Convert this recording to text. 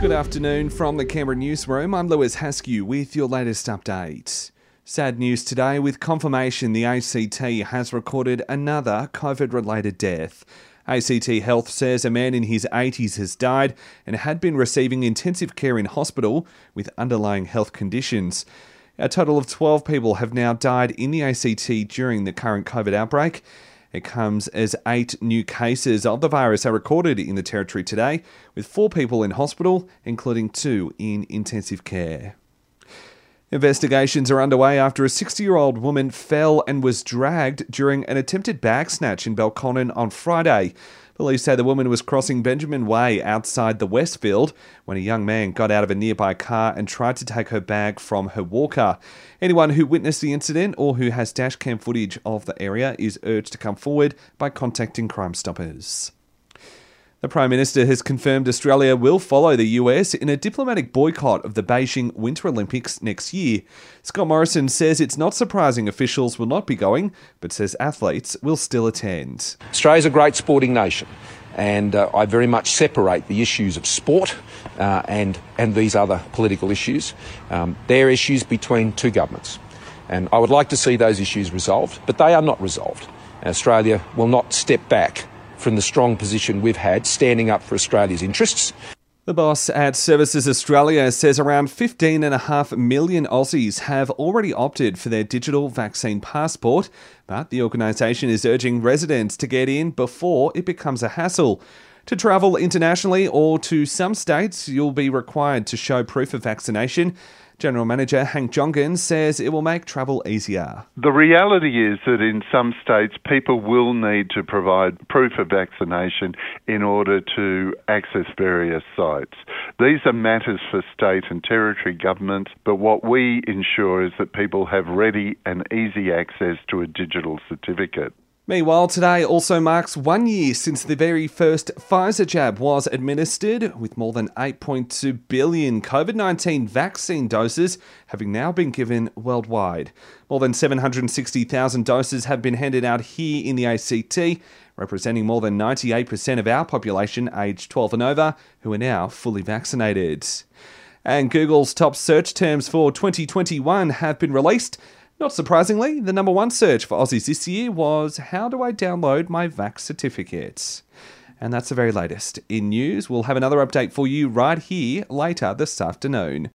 Good afternoon from the Canberra newsroom. I'm Lewis Haskew with your latest update. Sad news today with confirmation the ACT has recorded another COVID related death. ACT Health says a man in his 80s has died and had been receiving intensive care in hospital with underlying health conditions. A total of 12 people have now died in the ACT during the current COVID outbreak. It comes as eight new cases of the virus are recorded in the territory today, with four people in hospital, including two in intensive care. Investigations are underway after a 60 year old woman fell and was dragged during an attempted bag snatch in Belconnen on Friday. Police say the woman was crossing Benjamin Way outside the Westfield when a young man got out of a nearby car and tried to take her bag from her walker. Anyone who witnessed the incident or who has dashcam footage of the area is urged to come forward by contacting Crime Stoppers. The Prime Minister has confirmed Australia will follow the US in a diplomatic boycott of the Beijing Winter Olympics next year. Scott Morrison says it's not surprising officials will not be going, but says athletes will still attend. Australia's a great sporting nation, and uh, I very much separate the issues of sport uh, and, and these other political issues. Um, they're issues between two governments, and I would like to see those issues resolved, but they are not resolved. Australia will not step back from the strong position we've had standing up for Australia's interests. The boss at Services Australia says around 15.5 million Aussies have already opted for their digital vaccine passport, but the organisation is urging residents to get in before it becomes a hassle. To travel internationally or to some states, you'll be required to show proof of vaccination. General Manager Hank Jongen says it will make travel easier. The reality is that in some states, people will need to provide proof of vaccination in order to access various sites. These are matters for state and territory governments, but what we ensure is that people have ready and easy access to a digital certificate. Meanwhile, today also marks one year since the very first Pfizer jab was administered, with more than 8.2 billion COVID 19 vaccine doses having now been given worldwide. More than 760,000 doses have been handed out here in the ACT, representing more than 98% of our population aged 12 and over who are now fully vaccinated. And Google's top search terms for 2021 have been released. Not surprisingly, the number one search for Aussies this year was How do I download my VAC certificates? And that's the very latest. In news, we'll have another update for you right here later this afternoon.